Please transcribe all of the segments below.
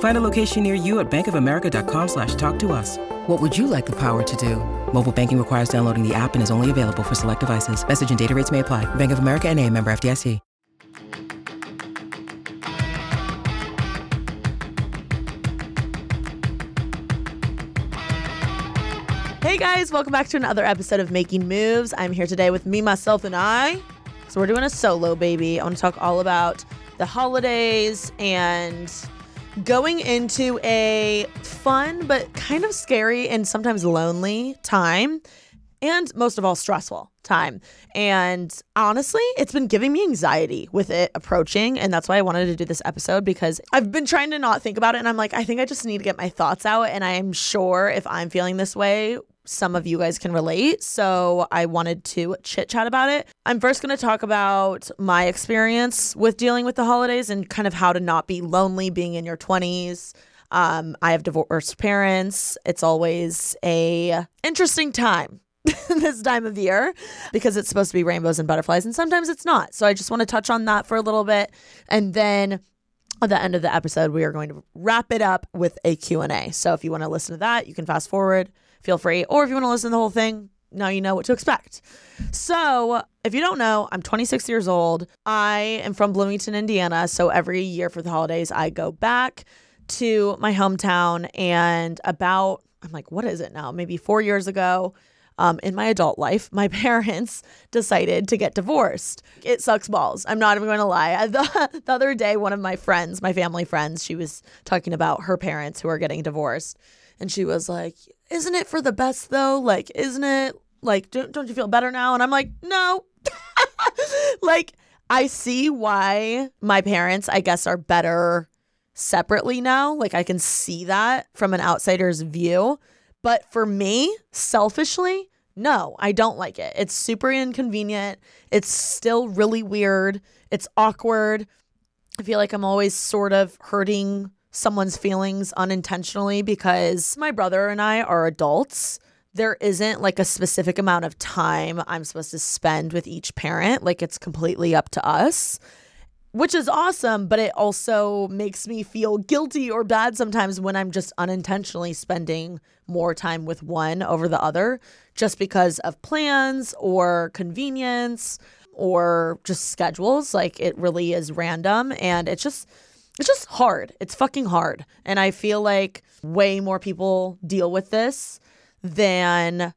Find a location near you at bankofamerica.com slash talk to us. What would you like the power to do? Mobile banking requires downloading the app and is only available for select devices. Message and data rates may apply. Bank of America and a member FDIC. Hey guys, welcome back to another episode of Making Moves. I'm here today with me, myself, and I. So we're doing a solo, baby. I want to talk all about the holidays and going into a fun but kind of scary and sometimes lonely time and most of all stressful time. And honestly it's been giving me anxiety with it approaching and that's why i wanted to do this episode because i've been trying to not think about it and i'm like i think i just need to get my thoughts out and i'm sure if i'm feeling this way some of you guys can relate. So I wanted to chit chat about it. I'm first going to talk about my experience with dealing with the holidays and kind of how to not be lonely being in your 20s. Um, I have divorced parents. It's always a interesting time this time of year because it's supposed to be rainbows and butterflies and sometimes it's not. So I just want to touch on that for a little bit and then at the end of the episode we are going to wrap it up with a Q&A. So if you want to listen to that, you can fast forward feel free. Or if you want to listen to the whole thing, now you know what to expect. So, if you don't know, I'm 26 years old. I am from Bloomington, Indiana. So, every year for the holidays, I go back to my hometown. And about, I'm like, what is it now? Maybe four years ago, um, in my adult life, my parents decided to get divorced. It sucks balls. I'm not even going to lie. The, the other day, one of my friends, my family friends, she was talking about her parents who are getting divorced. And she was like, Isn't it for the best though? Like, isn't it like, don't, don't you feel better now? And I'm like, No. like, I see why my parents, I guess, are better separately now. Like, I can see that from an outsider's view. But for me, selfishly, no, I don't like it. It's super inconvenient. It's still really weird. It's awkward. I feel like I'm always sort of hurting someone's feelings unintentionally because my brother and I are adults. There isn't like a specific amount of time I'm supposed to spend with each parent. Like it's completely up to us, which is awesome, but it also makes me feel guilty or bad sometimes when I'm just unintentionally spending more time with one over the other just because of plans or convenience or just schedules. Like it really is random and it's just it's just hard. It's fucking hard. And I feel like way more people deal with this than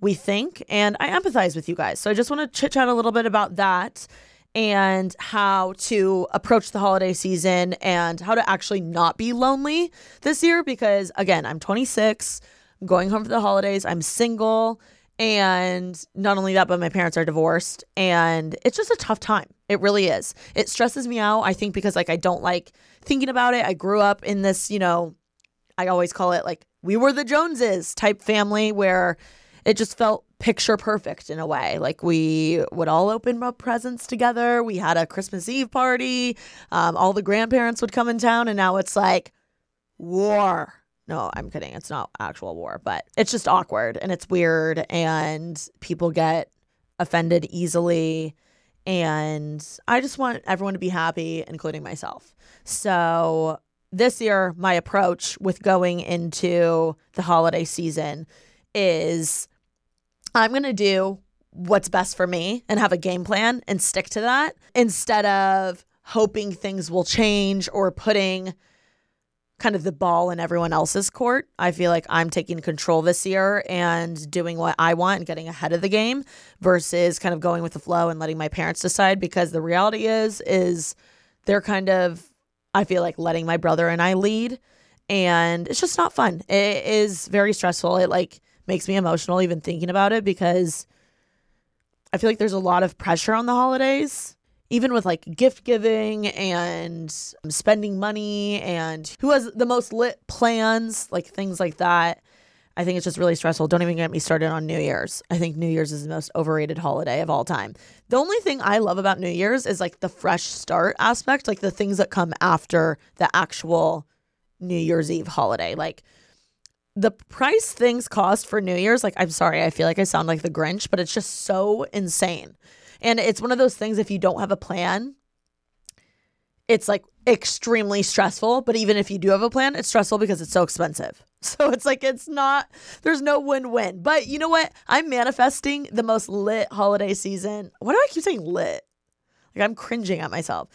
we think. And I empathize with you guys. So I just want to chit chat a little bit about that and how to approach the holiday season and how to actually not be lonely this year. Because again, I'm 26, I'm going home for the holidays, I'm single. And not only that, but my parents are divorced. And it's just a tough time. It really is. It stresses me out, I think, because like I don't like thinking about it. I grew up in this, you know, I always call it like we were the Joneses type family where it just felt picture perfect in a way. Like we would all open up presents together. We had a Christmas Eve party. Um, all the grandparents would come in town, and now it's like war no, I'm kidding. It's not actual war, but it's just awkward and it's weird and people get offended easily And I just want everyone to be happy, including myself. So this year, my approach with going into the holiday season is I'm going to do what's best for me and have a game plan and stick to that instead of hoping things will change or putting kind of the ball in everyone else's court. I feel like I'm taking control this year and doing what I want and getting ahead of the game versus kind of going with the flow and letting my parents decide because the reality is is they're kind of I feel like letting my brother and I lead and it's just not fun. It is very stressful. It like makes me emotional even thinking about it because I feel like there's a lot of pressure on the holidays, even with like gift giving and spending money and who has the most lit plans, like things like that. I think it's just really stressful. Don't even get me started on New Year's. I think New Year's is the most overrated holiday of all time. The only thing I love about New Year's is like the fresh start aspect, like the things that come after the actual New Year's Eve holiday. Like the price things cost for New Year's, like I'm sorry, I feel like I sound like the Grinch, but it's just so insane. And it's one of those things if you don't have a plan, it's like extremely stressful. But even if you do have a plan, it's stressful because it's so expensive. So it's like it's not there's no win-win. But you know what? I'm manifesting the most lit holiday season. Why do I keep saying lit? Like I'm cringing at myself.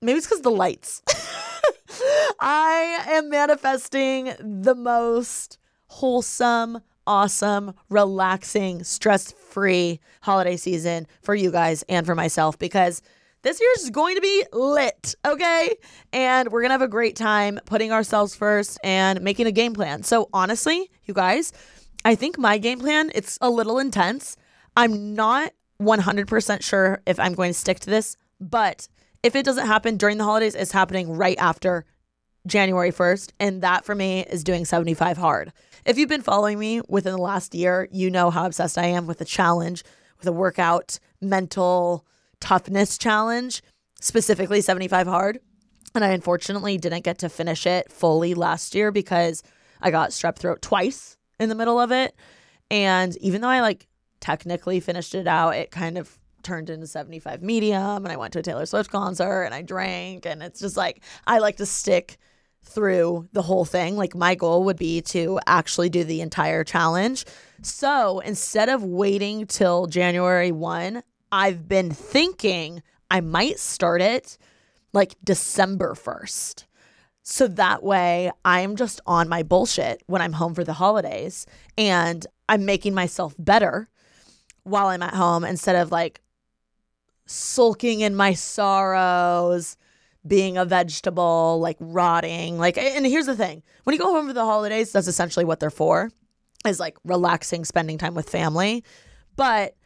Maybe it's because the lights. I am manifesting the most wholesome, awesome, relaxing, stress free holiday season for you guys and for myself because this year's going to be lit, okay? And we're to have a great time putting ourselves first and making a game plan. So, honestly, you guys, I think my game plan it's a little intense. I'm not 100% sure if I'm going to stick to this, but if it doesn't happen during the holidays, it's happening right after January 1st. And that for me is doing 75 hard. If you've been following me within the last year, you know how obsessed I am with a challenge, with a workout, mental toughness challenge, specifically 75 hard. And I unfortunately didn't get to finish it fully last year because I got strep throat twice in the middle of it. And even though I like technically finished it out, it kind of turned into 75 medium and I went to a Taylor Swift concert and I drank and it's just like I like to stick through the whole thing. Like my goal would be to actually do the entire challenge. So, instead of waiting till January 1, I've been thinking I might start it like December 1st. So that way I'm just on my bullshit when I'm home for the holidays and I'm making myself better while I'm at home instead of like sulking in my sorrows, being a vegetable, like rotting. Like, and here's the thing when you go home for the holidays, that's essentially what they're for is like relaxing, spending time with family. But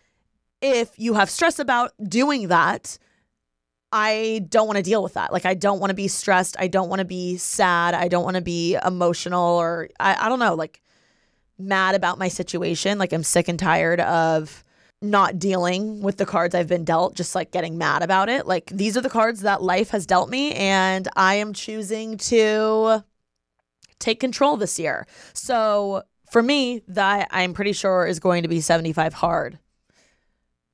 if you have stress about doing that, I don't want to deal with that. Like, I don't want to be stressed. I don't want to be sad. I don't want to be emotional or I, I don't know, like mad about my situation. Like, I'm sick and tired of not dealing with the cards I've been dealt, just like getting mad about it. Like, these are the cards that life has dealt me, and I am choosing to take control this year. So, for me, that I'm pretty sure is going to be 75 hard.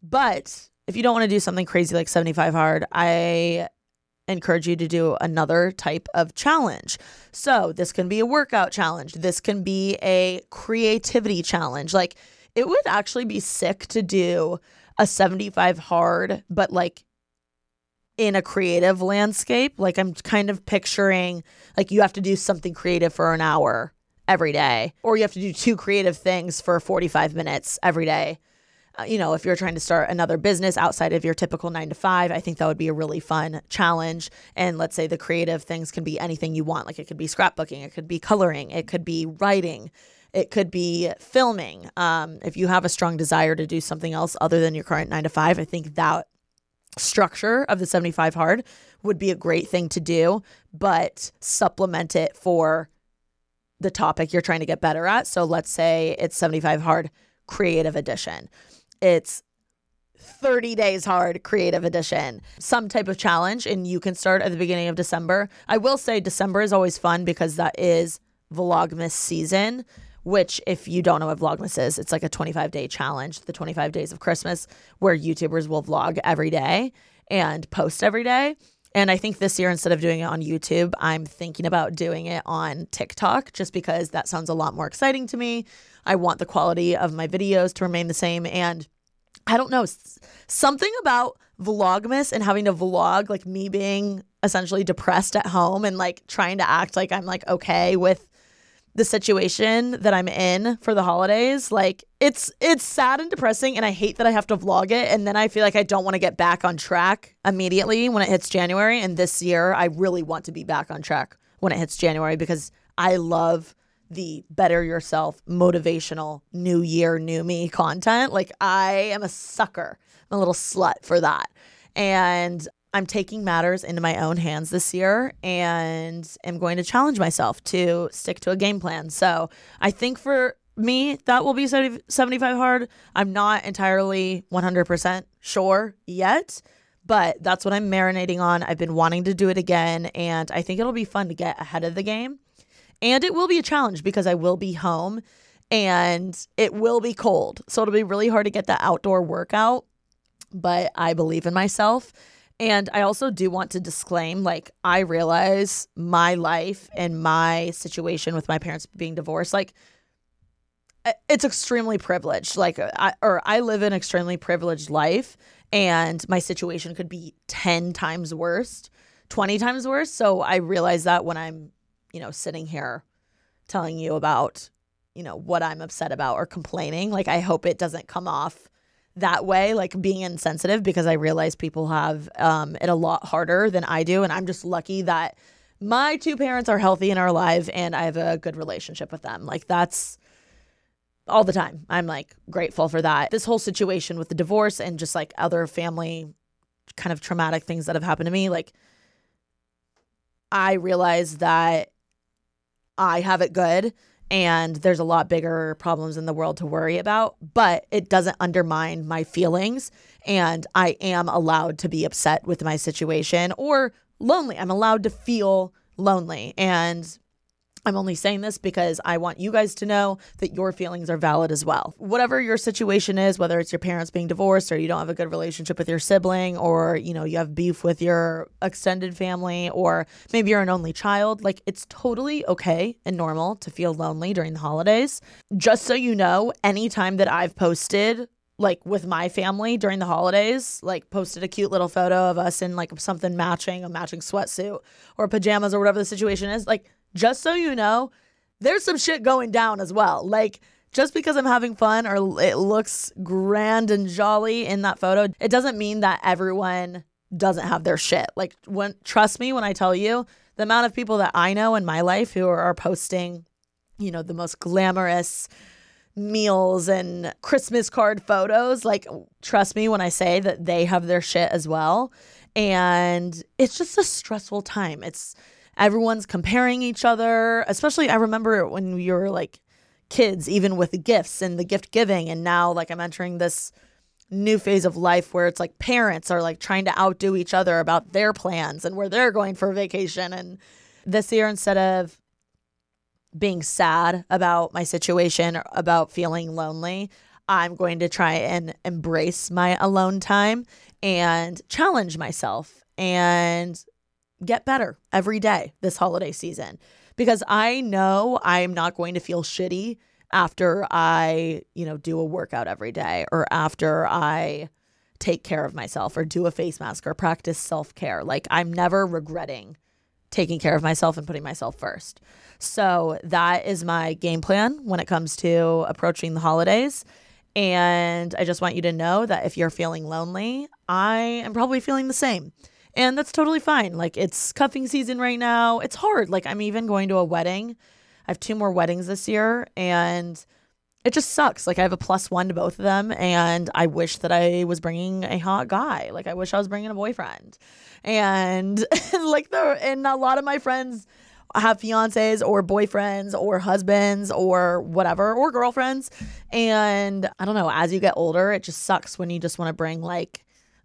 But if you don't want to do something crazy like 75 hard, I encourage you to do another type of challenge. So, this can be a workout challenge, this can be a creativity challenge. Like, it would actually be sick to do a 75 hard, but like in a creative landscape. Like I'm kind of picturing like you have to do something creative for an hour every day, or you have to do two creative things for 45 minutes every day. Uh, you know, if you're trying to start another business outside of your typical nine to five, I think that would be a really fun challenge. And let's say the creative things can be anything you want. Like it could be scrapbooking, it could be coloring, it could be writing, it could be filming. Um, if you have a strong desire to do something else other than your current nine to five, I think that structure of the 75 hard would be a great thing to do, but supplement it for the topic you're trying to get better at. So let's say it's 75 hard creative edition. It's 30 days hard creative edition, some type of challenge, and you can start at the beginning of December. I will say December is always fun because that is Vlogmas season which, if you don't know what Vlogmas is, it's like a 25 day challenge, the 25 days of Christmas, where YouTubers will vlog every day and post every day. And I think this year, instead of doing it on YouTube, I'm thinking about doing it on TikTok just because that sounds a lot more exciting to me. I want the quality of my videos to remain the same. And I don't know, something about Vlogmas and having to vlog, like me being essentially depressed at home and like trying to act like I'm like okay with the situation that I'm in for the holidays. Like it's it's sad and depressing and I hate that I have to vlog it and then I feel like I don't want to get back on track immediately when it hits January and this year I really want to be back on track when it hits January because I love the better yourself motivational new year new me content. Like I am a sucker. I'm a little slut for that. And I'm taking matters into my own hands this year and am going to challenge myself to stick to a game plan. So I think for me, that will be 70, 75 hard. I'm not entirely 100% sure yet, but that's what I'm marinating on. I've been wanting to do it again, and I think it'll be fun to get ahead of the game. And it will be a challenge because I will be home and it will be cold. So it'll be really hard to get the outdoor workout, but I believe in myself and I also do want to disclaim like, I realize my life and my situation with my parents being divorced, like, it's extremely privileged. Like, I, or I live an extremely privileged life, and my situation could be 10 times worse, 20 times worse. So I realize that when I'm, you know, sitting here telling you about, you know, what I'm upset about or complaining, like, I hope it doesn't come off that way, like being insensitive, because I realize people have um, it a lot harder than I do. And I'm just lucky that my two parents are healthy and are alive and I have a good relationship with them. Like that's all the time. I'm like grateful for that. This whole situation with the divorce and just like other family kind of traumatic things that have happened to me, like I realize that I have it good and there's a lot bigger problems in the world to worry about, but it doesn't undermine my feelings. And I am allowed to be upset with my situation or lonely. I'm allowed to feel lonely. And I'm only saying this because I want you guys to know that your feelings are valid as well. Whatever your situation is, whether it's your parents being divorced or you don't have a good relationship with your sibling or, you know, you have beef with your extended family or maybe you're an only child, like it's totally okay and normal to feel lonely during the holidays. Just so you know, anytime that I've posted like with my family during the holidays, like posted a cute little photo of us in like something matching, a matching sweatsuit or pajamas or whatever the situation is, like just so you know, there's some shit going down as well. Like, just because I'm having fun or it looks grand and jolly in that photo, it doesn't mean that everyone doesn't have their shit. Like, when trust me when I tell you the amount of people that I know in my life who are, are posting, you know, the most glamorous meals and Christmas card photos. Like, trust me when I say that they have their shit as well. And it's just a stressful time. It's everyone's comparing each other. Especially, I remember when we were like kids, even with the gifts and the gift giving. And now, like, I'm entering this new phase of life where it's like parents are like trying to outdo each other about their plans and where they're going for vacation. And this year, instead of being sad about my situation, about feeling lonely, I'm going to try and embrace my alone time and challenge myself and get better every day this holiday season because I know I'm not going to feel shitty after I, you know, do a workout every day or after I take care of myself or do a face mask or practice self care. Like, I'm never regretting taking care of myself and putting myself first. So, that is my game plan when it comes to approaching the holidays. And I just want you to know that if you're feeling lonely, I am probably feeling the same. And that's totally fine. Like it's cuffing season right now. It's hard. Like I'm even going to a wedding. I have two more weddings this year and it just sucks. Like I have a plus one to both of them, and I wish that I was bringing a hot guy. Like I wish I was bringing a boyfriend, and like the and a lot of my friends have fiancés or boyfriends or husbands or whatever or girlfriends, and I don't know. As you get older, it just sucks when you just want to bring like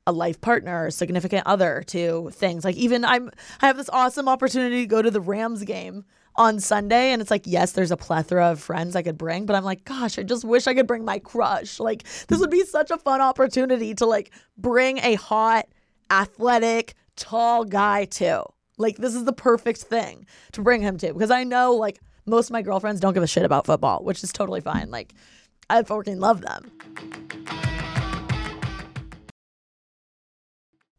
a life partner or significant other to things. Like even I'm I have this awesome opportunity to go to the Rams game on Sunday. And it's like, yes, there's a plethora of friends I could bring, but I'm like, gosh, I just wish I could bring my crush. Like, this would be such a fun opportunity to like bring a hot, athletic, tall guy to. Like, this is the perfect thing to bring him to because I know like most of my girlfriends don't give a shit about football, which is totally fine. Like, I fucking love them.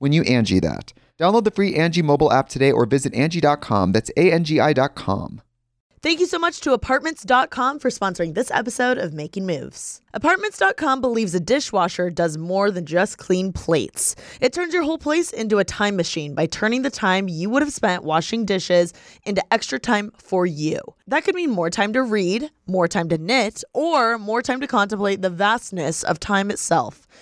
when you Angie that. Download the free Angie mobile app today or visit Angie.com. That's A-N-G-I dot. Thank you so much to Apartments.com for sponsoring this episode of Making Moves. Apartments.com believes a dishwasher does more than just clean plates. It turns your whole place into a time machine by turning the time you would have spent washing dishes into extra time for you. That could mean more time to read, more time to knit, or more time to contemplate the vastness of time itself.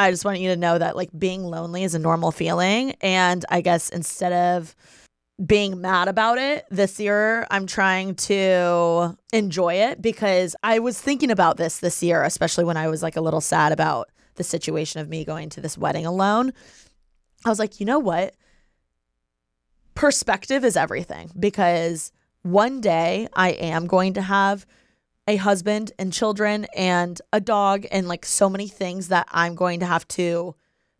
I just want you to know that like being lonely is a normal feeling. And I guess instead of being mad about it this year, I'm trying to enjoy it because I was thinking about this this year, especially when I was like a little sad about the situation of me going to this wedding alone. I was like, you know what? Perspective is everything because one day I am going to have a husband and children and a dog and like so many things that I'm going to have to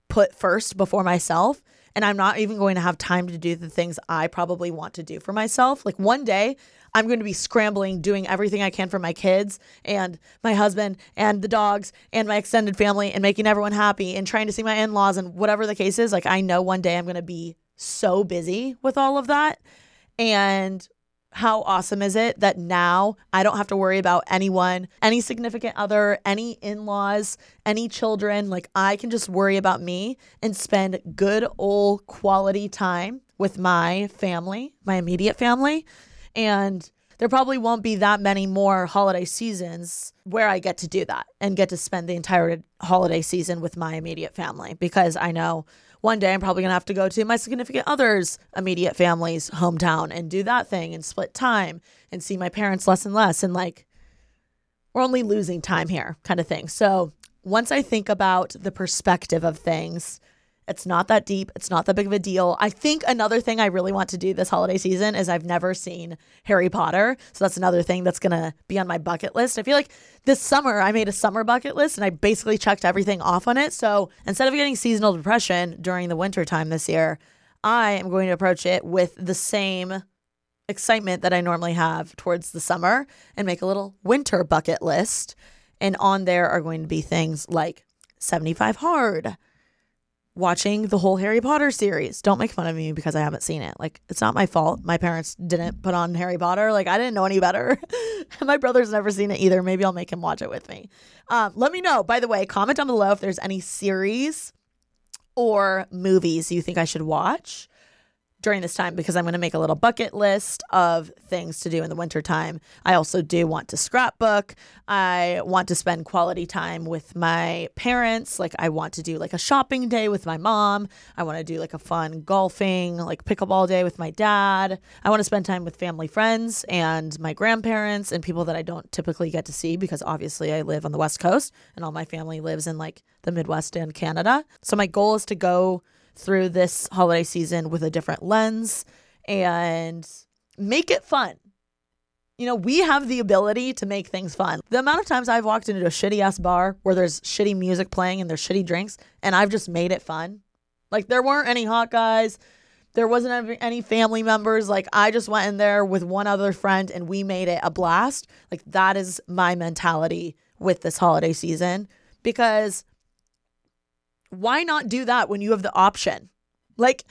put first before myself. And I'm not even going to have time to do the things I probably want to do for myself. Like one day, I'm going to be scrambling, doing everything I can for my kids and my husband and the dogs and my extended family and making everyone happy and trying to see my in laws and whatever the case is. Like, I know one day I'm going to be so busy with all of that. And how awesome is it that now I don't have to worry about anyone, any significant other, any in laws, any children? Like, I can just worry about me and spend good old quality time with my family, my immediate family. And there probably won't be that many more holiday seasons where I get to do that and get to spend the entire holiday season with my immediate family because I know one day I'm probably going to have to go to my significant other's immediate family's hometown and do that thing and split time and see my parents less and less. And like, we're only losing time here, kind of thing. So once I think about the perspective of things, it's not that deep. It's not that big of a deal. I think another thing I really want to do this holiday season is I've never seen Harry Potter. So that's another thing that's going to be on my bucket list. I feel like this summer I made a summer bucket list and I basically checked everything off on it. So instead of getting seasonal depression during the winter time this year, I am going to approach it with the same excitement that I normally have towards the summer and make a little winter bucket list. And on there are going to be things like 75 hard watching the whole Harry Potter series. Don't make fun of me because I haven't seen it. Like, it's not my fault. My parents didn't put on Harry Potter. Like, I didn't know any better. my brother's never seen it either. Maybe I'll make him watch it with me. Um, let me know, by the way, comment down below if there's any series or movies you think I should watch during this time because I'm going to make a little bucket list of things to do in the wintertime. I also do want to scrapbook. I want to spend quality time with my parents. Like, I want to do like a shopping day with my mom. I want to do like a fun golfing, like pickleball day with my dad. I want to spend time with family friends and my grandparents and people that I don't typically get to see because obviously I live on the West Coast and all my family lives in like the Midwest and Canada. So, my goal is to go through this holiday season with a different lens and make it fun. You know, we have the ability to make things fun. The amount of times I've walked into a shitty ass bar where there's shitty music playing and there's shitty drinks, and I've just made it fun. Like, there weren't any hot guys, there wasn't any family members. Like, I just went in there with one other friend and we made it a blast. Like, that is my mentality with this holiday season because why not do that when you have the option? Like,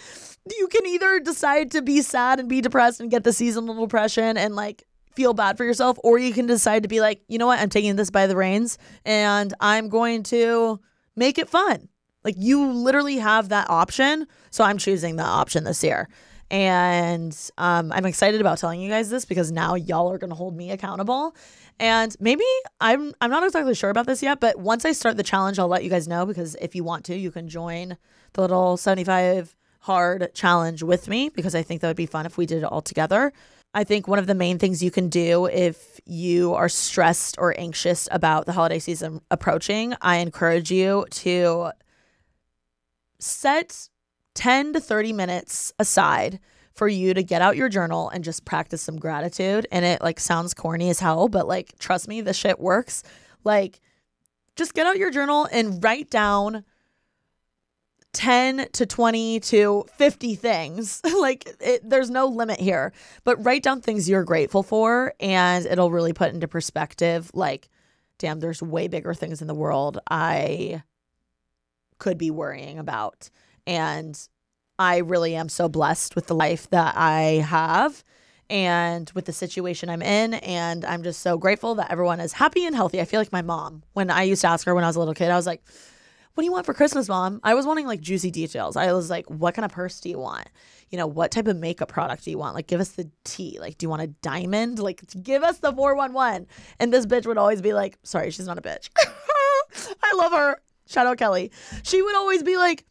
you can either decide to be sad and be depressed and get the seasonal depression and like feel bad for yourself, or you can decide to be like, you know what, I'm taking this by the reins and I'm going to make it fun. Like, you literally have that option. So I'm choosing that option this year. And um, I'm excited about telling you guys this because now y'all are going to hold me accountable. And maybe I'm I'm not exactly sure about this yet, but once I start the challenge, I'll let you guys know because if you want to, you can join the little 75 hard challenge with me because I think that would be fun if we did it all together. I think one of the main things you can do if you are stressed or anxious about the holiday season approaching, I encourage you to set 10 to 30 minutes aside for you to get out your journal and just practice some gratitude. And it like sounds corny as hell, but like trust me, the shit works. Like just get out your journal and write down 10 to 20 to 50 things. like it, there's no limit here, but write down things you're grateful for and it'll really put into perspective like damn, there's way bigger things in the world I could be worrying about. And I really am so blessed with the life that I have and with the situation I'm in. And I'm just so grateful that everyone is happy and healthy. I feel like my mom, when I used to ask her when I was a little kid, I was like, what do you want for Christmas, mom? I was wanting like juicy details. I was like, what kind of purse do you want? You know, what type of makeup product do you want? Like, give us the T. Like, do you want a diamond? Like, give us the 411. And this bitch would always be like, sorry, she's not a bitch. I love her. Shout out Kelly. She would always be like,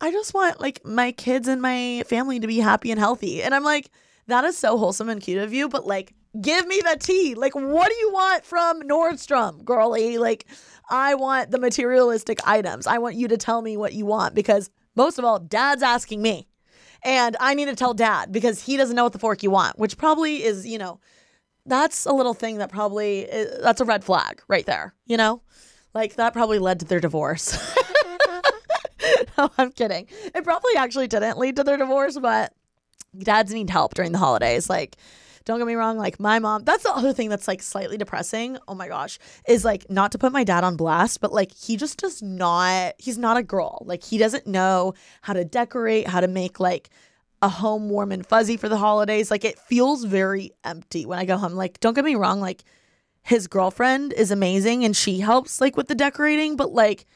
I just want like my kids and my family to be happy and healthy. And I'm like, that is so wholesome and cute of you, but like, give me the tea. Like, what do you want from Nordstrom, girly? Like, I want the materialistic items. I want you to tell me what you want because most of all, dad's asking me. And I need to tell dad because he doesn't know what the fork you want, which probably is, you know, that's a little thing that probably is, that's a red flag right there, you know? Like that probably led to their divorce. no, I'm kidding. It probably actually didn't lead to their divorce, but dads need help during the holidays. Like, don't get me wrong, like my mom, that's the other thing that's like slightly depressing. Oh my gosh, is like not to put my dad on blast, but like he just does not, he's not a girl. Like he doesn't know how to decorate, how to make like a home warm and fuzzy for the holidays. Like it feels very empty when I go home. Like, don't get me wrong, like his girlfriend is amazing and she helps like with the decorating, but like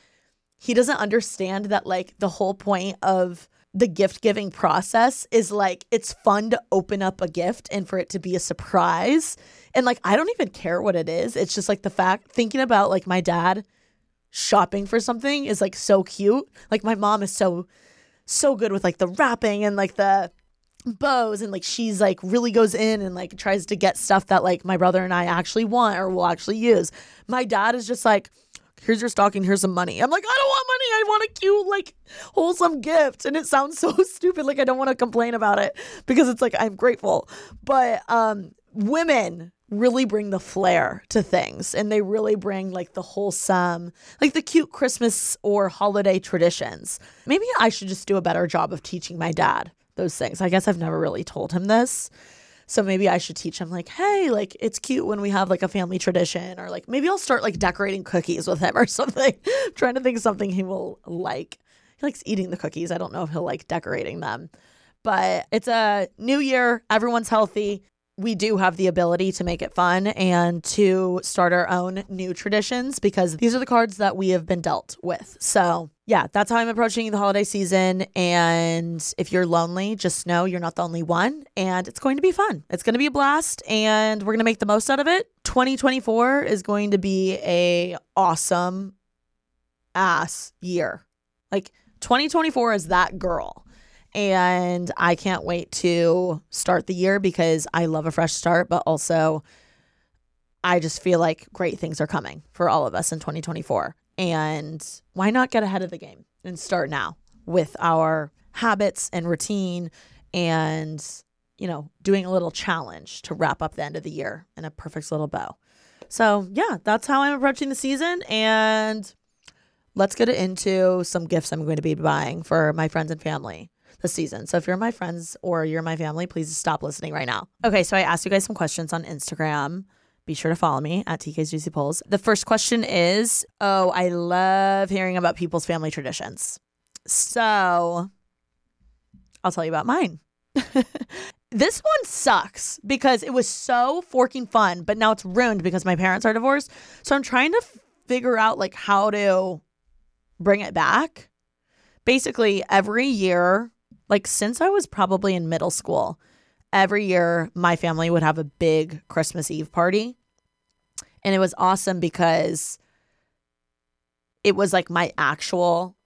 he doesn't understand that like the whole point of the gift giving process is like it's fun to open up a gift and for it to be a surprise. And like I don't even care what it is. It's just like the fact thinking about like my dad shopping for something is like so cute. Like my mom is so so good with like the wrapping and like the bows and like she's like really goes in and like tries to get stuff that like my brother and I actually want or will actually use. My dad is just like here's your stocking, here's some money. I'm like, I don't want money. I want a cute, like, wholesome gift. And it sounds so stupid. Like, I don't want to complain about it because it's like, I'm grateful. But um, women really bring the flair to things and they really bring like the wholesome, like the cute Christmas or holiday traditions. Maybe I should just do a better job of teaching my dad those things. I guess I've never really told him this. So maybe I should teach him like, hey, like it's cute when we have like a family tradition, or like maybe I'll start like decorating cookies with him or something. trying to think something he will like. He likes eating the cookies. I don't know if he'll like decorating them. But it's a new year. Everyone's healthy. We do have the ability to make it fun and to start our own new traditions because these are the cards that we have been dealt with. So, yeah, that's how I'm approaching the holiday season. And if you're lonely, just know you're not the only one. And it's going to be fun. It's going to be a blast and we're going to make the most out of it. 2024 is going to be a awesome ass year. Like 2024 is that girl and I can't wait to start the year because I love a fresh start, but also I just feel like great things are coming for all of us in 2024. And why not get ahead of the game and start now with our habits and routine and, you know, doing a little challenge to wrap up the end of the year in a perfect little bow. So, yeah, that's how I'm approaching the season. And let's get into some gifts I'm going to be buying for my friends and family the season. So if you're my friends or you're my family, please stop listening right now. Okay, so I asked you guys some questions on Instagram. Be sure to follow me at TK's Juicy Polls. The first question is Oh, I love hearing about people's family traditions. So I'll tell you about mine. this one sucks because it was so forking fun, but now it's ruined because my parents are divorced. So I'm trying to figure out like how to bring it back. Basically, every year like since I was probably in middle school, every year my family would have a big Christmas Eve party. And it was awesome because it was like my actual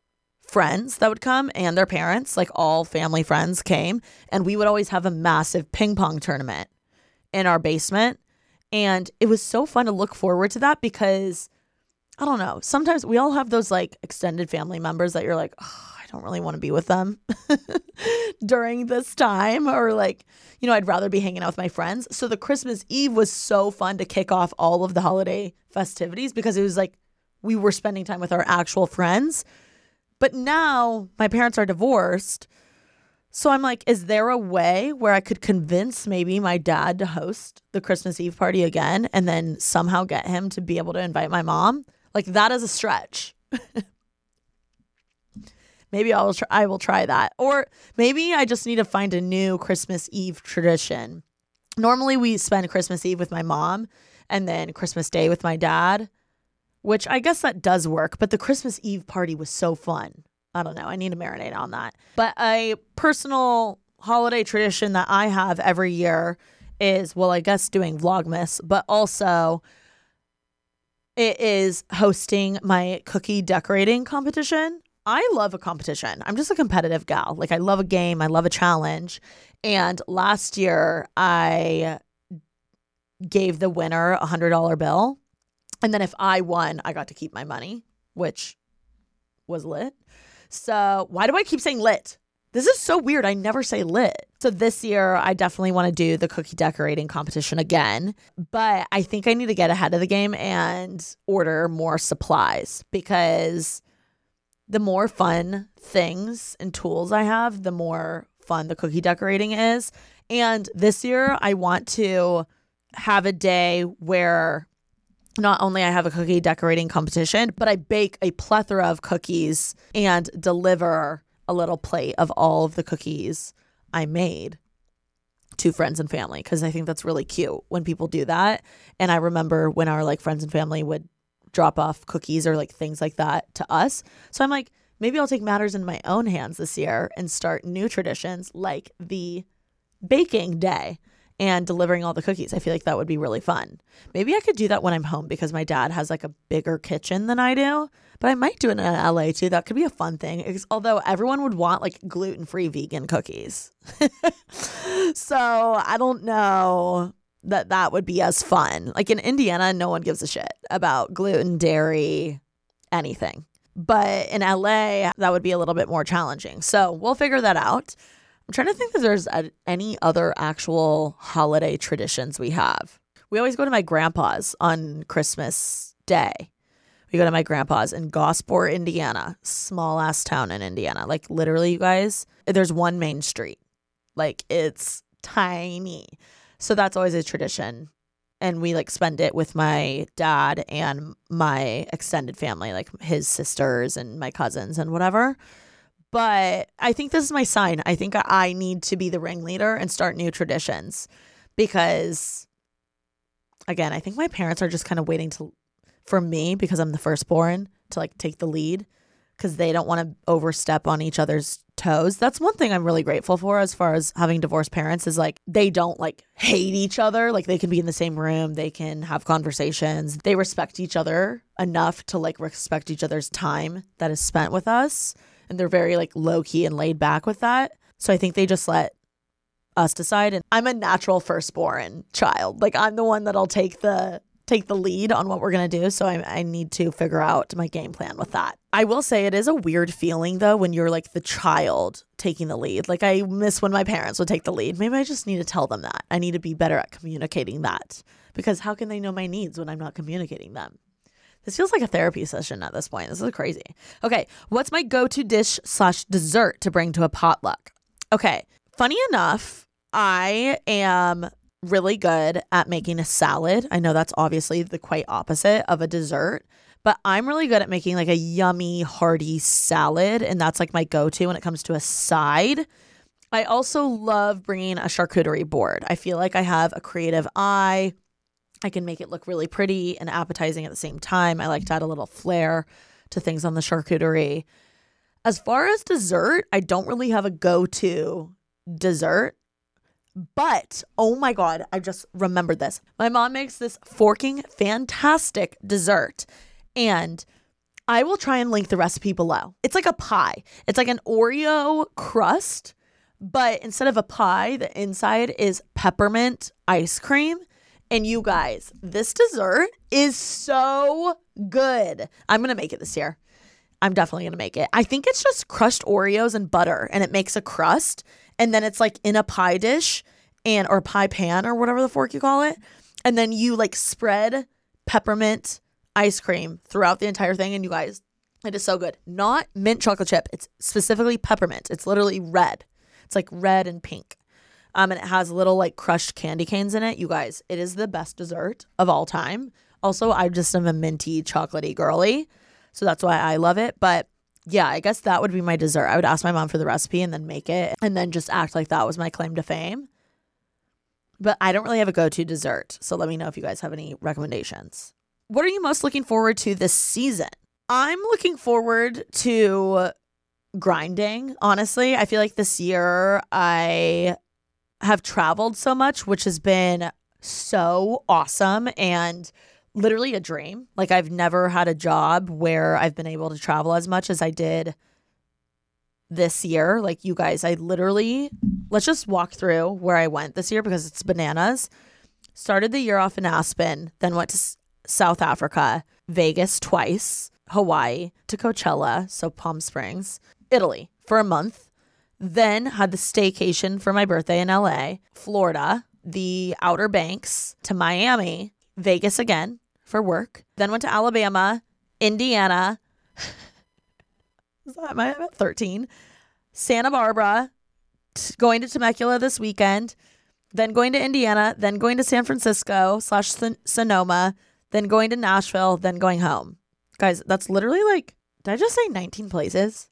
friends that would come and their parents, like all family friends came. And we would always have a massive ping pong tournament in our basement. And it was so fun to look forward to that because I don't know. Sometimes we all have those like extended family members that you're like, oh, don't really want to be with them during this time or like you know I'd rather be hanging out with my friends. So the Christmas Eve was so fun to kick off all of the holiday festivities because it was like we were spending time with our actual friends. But now my parents are divorced. So I'm like, is there a way where I could convince maybe my dad to host the Christmas Eve party again and then somehow get him to be able to invite my mom? Like that is a stretch. maybe I'll try, I will try that. Or maybe I just need to find a new Christmas Eve tradition. Normally we spend Christmas Eve with my mom and then Christmas Day with my dad, which I guess that does work, but the Christmas Eve party was so fun. I don't know. I need to marinate on that. But a personal holiday tradition that I have every year is well, I guess doing Vlogmas, but also it is hosting my cookie decorating competition. I love a competition. I'm just a competitive gal. Like I love a game, I love a challenge. And last year I gave the winner a hundred dollar bill. And then if I won, I got to keep my money, which was lit. So why do I keep saying lit? This is so weird. I never say lit. So this year, I definitely want to do the cookie decorating competition again. But I think I need to get ahead of the game and order more supplies because the more fun things and tools I have, the more fun the cookie decorating is. And this year, I want to have a day where not only I have a cookie decorating competition, but I bake a plethora of cookies and deliver a little plate of all of the cookies I made to friends and family because I think that's really cute when people do that. And I remember when our like friends and family would drop off cookies or like things like that to us. So I'm like, maybe I'll take matters in my own hands this year and start new traditions like the baking day and delivering all the cookies. I feel like that would be really fun. Maybe I could do that when I'm home because my dad has like a bigger kitchen than I do. But I might do it in uh, LA too. That could be a fun thing. Although everyone would want like gluten free vegan cookies. so I don't know that that would be as fun. Like in Indiana, no one gives a shit about gluten, dairy, anything. But in LA, that would be a little bit more challenging. So we'll figure that out. I'm trying to think if there's any other actual holiday traditions we have. We always go to my grandpa's on Christmas Day. We go to my grandpa's in Gosport, Indiana, small ass town in Indiana. Like literally, you guys, there's one main street. Like it's tiny. So that's always a tradition. And we like spend it with my dad and my extended family, like his sisters and my cousins and whatever. But I think this is my sign. I think I need to be the ringleader and start new traditions because again, I think my parents are just kind of waiting to for me because I'm the firstborn to like take the lead because they don't want to overstep on each other's toes. That's one thing I'm really grateful for as far as having divorced parents is like they don't like hate each other. Like they can be in the same room, they can have conversations. They respect each other enough to like respect each other's time that is spent with us. And they're very like low key and laid back with that. So I think they just let us decide and I'm a natural firstborn child. Like I'm the one that'll take the take the lead on what we're going to do. So I, I need to figure out my game plan with that. I will say it is a weird feeling though when you're like the child taking the lead. Like I miss when my parents would take the lead. Maybe I just need to tell them that. I need to be better at communicating that because how can they know my needs when I'm not communicating them? This feels like a therapy session at this point. This is crazy. Okay, what's my go-to dish slash dessert to bring to a potluck? Okay, funny enough, I am really good at making a salad. I know that's obviously the quite opposite of a dessert, but I'm really good at making like a yummy, hearty salad. And that's like my go to when it comes to a side. I also love bringing a charcuterie board. I feel like I have a creative eye. I can make it look really pretty and appetizing at the same time. I like to add a little flair to things on the charcuterie. As far as dessert, I don't really have a go to dessert. But oh my God, I just remembered this. My mom makes this forking fantastic dessert. And I will try and link the recipe below. It's like a pie, it's like an Oreo crust, but instead of a pie, the inside is peppermint ice cream. And you guys, this dessert is so good. I'm going to make it this year. I'm definitely going to make it. I think it's just crushed Oreos and butter and it makes a crust and then it's like in a pie dish and or pie pan or whatever the fork you call it and then you like spread peppermint ice cream throughout the entire thing and you guys it is so good. Not mint chocolate chip. It's specifically peppermint. It's literally red. It's like red and pink. Um and it has little like crushed candy canes in it. You guys it is the best dessert of all time. Also i just am a minty chocolatey girly so that's why i love it. But yeah, I guess that would be my dessert. I would ask my mom for the recipe and then make it and then just act like that was my claim to fame. But I don't really have a go to dessert. So let me know if you guys have any recommendations. What are you most looking forward to this season? I'm looking forward to grinding, honestly. I feel like this year I have traveled so much, which has been so awesome. And literally a dream. Like I've never had a job where I've been able to travel as much as I did this year. Like you guys, I literally let's just walk through where I went this year because it's bananas. Started the year off in Aspen, then went to S- South Africa, Vegas twice, Hawaii, to Coachella, so Palm Springs, Italy for a month. Then had the staycation for my birthday in LA, Florida, the Outer Banks to Miami, Vegas again for work. Then went to Alabama, Indiana. Am I at 13? Santa Barbara, t- going to Temecula this weekend, then going to Indiana, then going to San Francisco slash Son- Sonoma, then going to Nashville, then going home. Guys, that's literally like, did I just say 19 places?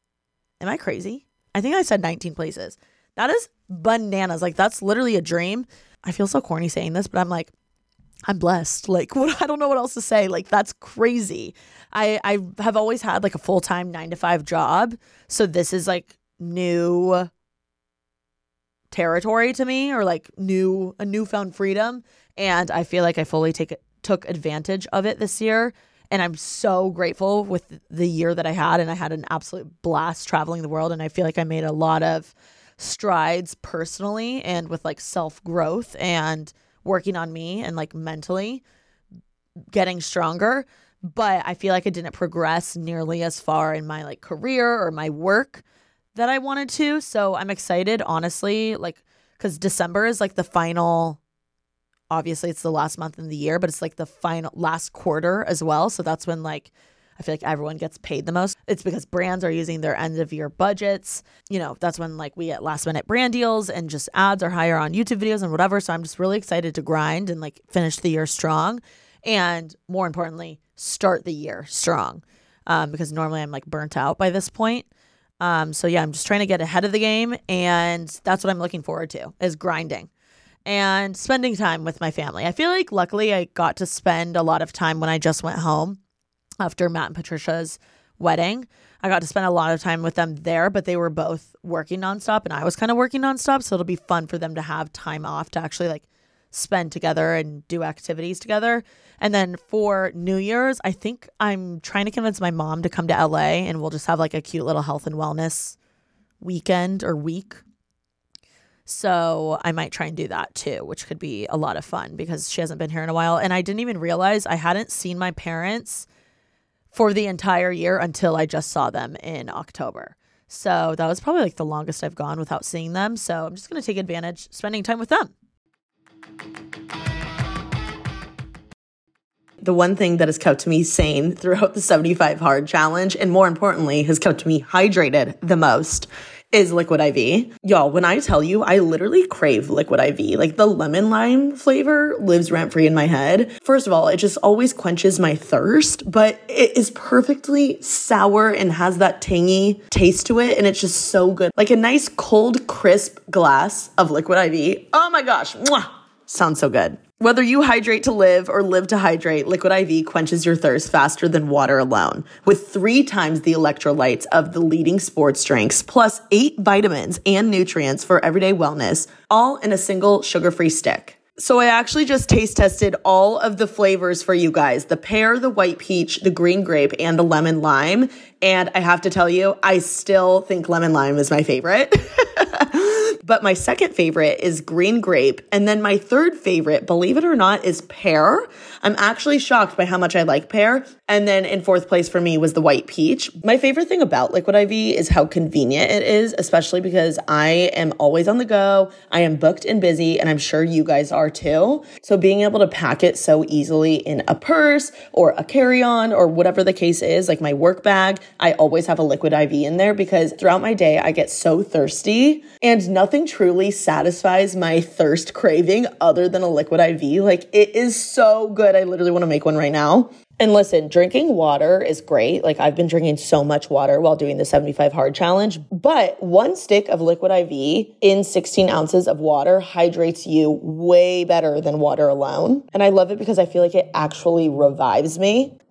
Am I crazy? I think I said 19 places. That is bananas. Like, that's literally a dream. I feel so corny saying this, but I'm like, I'm blessed. Like what I don't know what else to say. Like that's crazy. I I have always had like a full-time 9 to 5 job. So this is like new territory to me or like new a newfound freedom and I feel like I fully take took advantage of it this year and I'm so grateful with the year that I had and I had an absolute blast traveling the world and I feel like I made a lot of strides personally and with like self-growth and working on me and like mentally getting stronger but i feel like i didn't progress nearly as far in my like career or my work that i wanted to. So i'm excited honestly like because december is like the final obviously it's the last month in the year but it's like the final last quarter as well. So that's when like I feel like everyone gets paid the most. It's because brands are using their end of year budgets. You know, that's when like we get last minute brand deals and just ads are higher on YouTube videos and whatever. So I'm just really excited to grind and like finish the year strong. And more importantly, start the year strong. Um, because normally I'm like burnt out by this point. Um, so yeah, I'm just trying to get ahead of the game and that's what I'm looking forward to is grinding. and spending time with my family. I feel like luckily I got to spend a lot of time when I just went home after Matt and Patricia's wedding. I got to spend a lot of time with them there, but they were both working nonstop and I was kind of working nonstop. So it'll be fun for them to have time off to actually like spend together and do activities together. And then for New Year's, I think I'm trying to convince my mom to come to LA and we'll just have like a cute little health and wellness weekend or week. So I might try and do that too, which could be a lot of fun because she hasn't been here in a while. And I didn't even realize I hadn't seen my parents for the entire year until I just saw them in October. So that was probably like the longest I've gone without seeing them. So I'm just going to take advantage spending time with them. The one thing that has kept me sane throughout the 75 hard challenge, and more importantly, has kept me hydrated the most, is liquid IV. Y'all, when I tell you, I literally crave liquid IV. Like the lemon lime flavor lives rent free in my head. First of all, it just always quenches my thirst, but it is perfectly sour and has that tangy taste to it. And it's just so good. Like a nice cold, crisp glass of liquid IV. Oh my gosh. Mwah. Sounds so good. Whether you hydrate to live or live to hydrate, Liquid IV quenches your thirst faster than water alone. With three times the electrolytes of the leading sports drinks, plus eight vitamins and nutrients for everyday wellness, all in a single sugar free stick. So I actually just taste tested all of the flavors for you guys the pear, the white peach, the green grape, and the lemon lime. And I have to tell you, I still think lemon lime is my favorite. But my second favorite is green grape. And then my third favorite, believe it or not, is pear. I'm actually shocked by how much I like pear. And then in fourth place for me was the white peach. My favorite thing about Liquid IV is how convenient it is, especially because I am always on the go. I am booked and busy, and I'm sure you guys are too. So being able to pack it so easily in a purse or a carry on or whatever the case is, like my work bag, I always have a Liquid IV in there because throughout my day, I get so thirsty and nothing truly satisfies my thirst craving other than a Liquid IV. Like it is so good. I literally want to make one right now. And listen, drinking water is great. Like I've been drinking so much water while doing the 75 hard challenge, but one stick of liquid IV in 16 ounces of water hydrates you way better than water alone. And I love it because I feel like it actually revives me.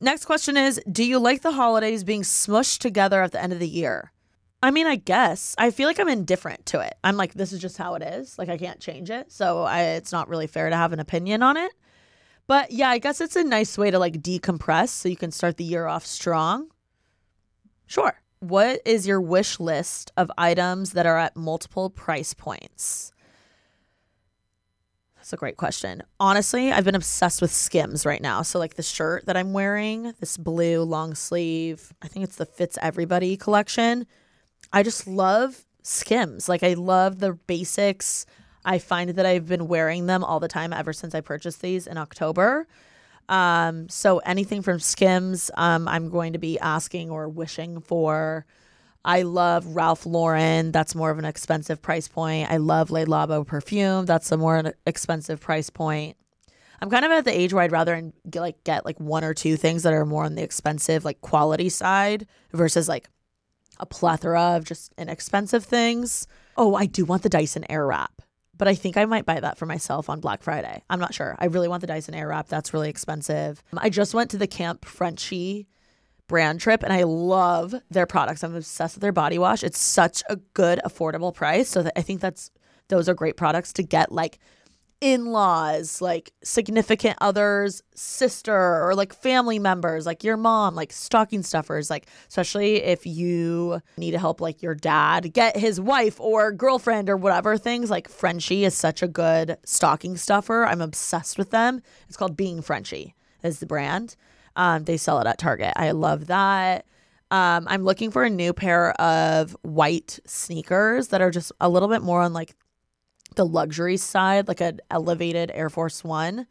Next question is Do you like the holidays being smushed together at the end of the year? I mean, I guess. I feel like I'm indifferent to it. I'm like, this is just how it is. Like, I can't change it. So I, it's not really fair to have an opinion on it. But yeah, I guess it's a nice way to like decompress so you can start the year off strong. Sure. What is your wish list of items that are at multiple price points? That's a great question. Honestly, I've been obsessed with Skims right now. So, like the shirt that I'm wearing, this blue long sleeve, I think it's the Fits Everybody collection. I just love Skims. Like, I love the basics. I find that I've been wearing them all the time ever since I purchased these in October. Um, so, anything from Skims, um, I'm going to be asking or wishing for. I love Ralph Lauren. That's more of an expensive price point. I love Le Labo perfume. That's a more expensive price point. I'm kind of at the age where I'd rather get like get like one or two things that are more on the expensive like quality side versus like a plethora of just inexpensive things. Oh, I do want the Dyson Airwrap, but I think I might buy that for myself on Black Friday. I'm not sure. I really want the Dyson Airwrap. That's really expensive. I just went to the Camp Frenshe brand trip and I love their products. I'm obsessed with their body wash. It's such a good affordable price. So I think that's those are great products to get like in-laws, like significant others, sister or like family members, like your mom, like stocking stuffers, like especially if you need to help like your dad get his wife or girlfriend or whatever things, like Frenshe is such a good stocking stuffer. I'm obsessed with them. It's called Being Frenshe is the brand. Um, they sell it at Target. I love that. Um, I'm looking for a new pair of white sneakers that are just a little bit more on like the luxury side, like an elevated Air Force One.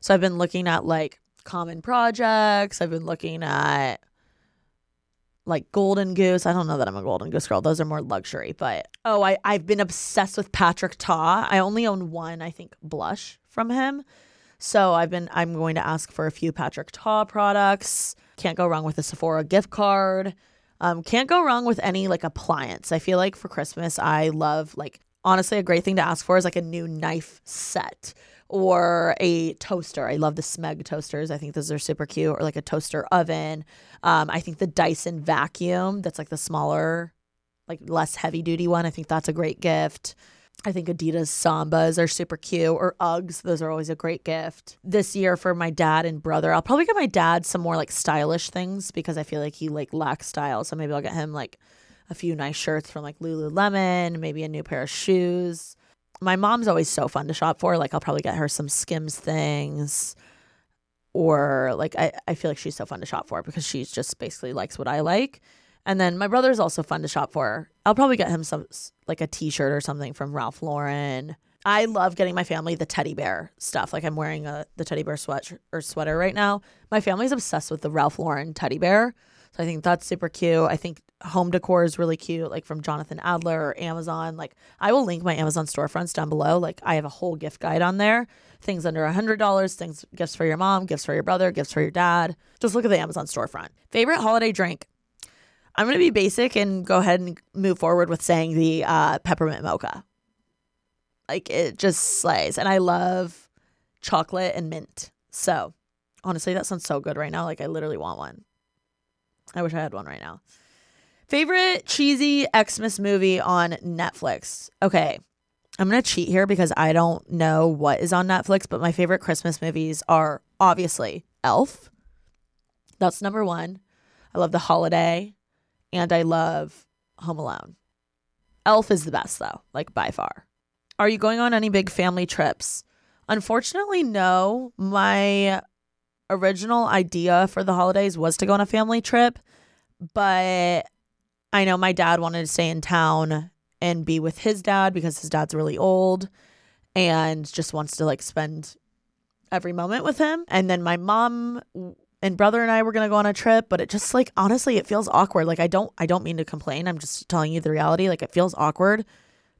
So I've been looking at like common projects. I've been looking at like Golden Goose. I don't know that I'm a Golden Goose girl. Those are more luxury. But oh, I, I've been obsessed with Patrick Ta. I only own one, I think, blush from him. So I've been I'm going to ask for a few Patrick Ta products. Can't go wrong with a Sephora gift card. Um, can't go wrong with any like appliance. I feel like for Christmas, I love like honestly a great thing to ask for is like a new knife set or a toaster. I love the Smeg toasters. I think those are super cute. Or like a toaster oven. Um, I think the Dyson vacuum that's like the smaller, like less heavy duty one. I think that's a great gift. I think Adidas Sambas are super cute or Uggs. Those are always a great gift. This year for my dad and brother, I'll probably get my dad some more like stylish things because I feel like he like lacks style. So maybe I'll get him like a few nice shirts from like Lululemon, maybe a new pair of shoes my mom's always so fun to shop for. Like I'll probably get her some Skims things or like I, I feel like she's so fun to shop for because she's just basically likes what I like. And then my brother's also fun to shop for. I'll probably get him some like a t-shirt or something from Ralph Lauren. I love getting my family the teddy bear stuff. Like I'm wearing a the teddy bear sweat or sweater right now. My family's obsessed with the Ralph Lauren teddy bear. So I think that's super cute. I think home decor is really cute, like from Jonathan Adler or Amazon. Like I will link my Amazon storefronts down below. Like I have a whole gift guide on there. Things under a hundred dollars, things gifts for your mom, gifts for your brother, gifts for your dad. Just look at the Amazon storefront. Favorite holiday drink. I'm gonna be basic and go ahead and move forward with saying the uh, peppermint mocha. Like it just slays, and I love chocolate and mint. So honestly, that sounds so good right now. Like I literally want one. I wish I had one right now. Favorite cheesy Xmas movie on Netflix. Okay. I'm going to cheat here because I don't know what is on Netflix, but my favorite Christmas movies are obviously Elf. That's number one. I love The Holiday and I love Home Alone. Elf is the best though, like by far. Are you going on any big family trips? Unfortunately, no. My original idea for the holidays was to go on a family trip, but I know my dad wanted to stay in town and be with his dad because his dad's really old and just wants to like spend every moment with him. And then my mom and brother and I were going to go on a trip, but it just like honestly it feels awkward. Like I don't I don't mean to complain. I'm just telling you the reality. Like it feels awkward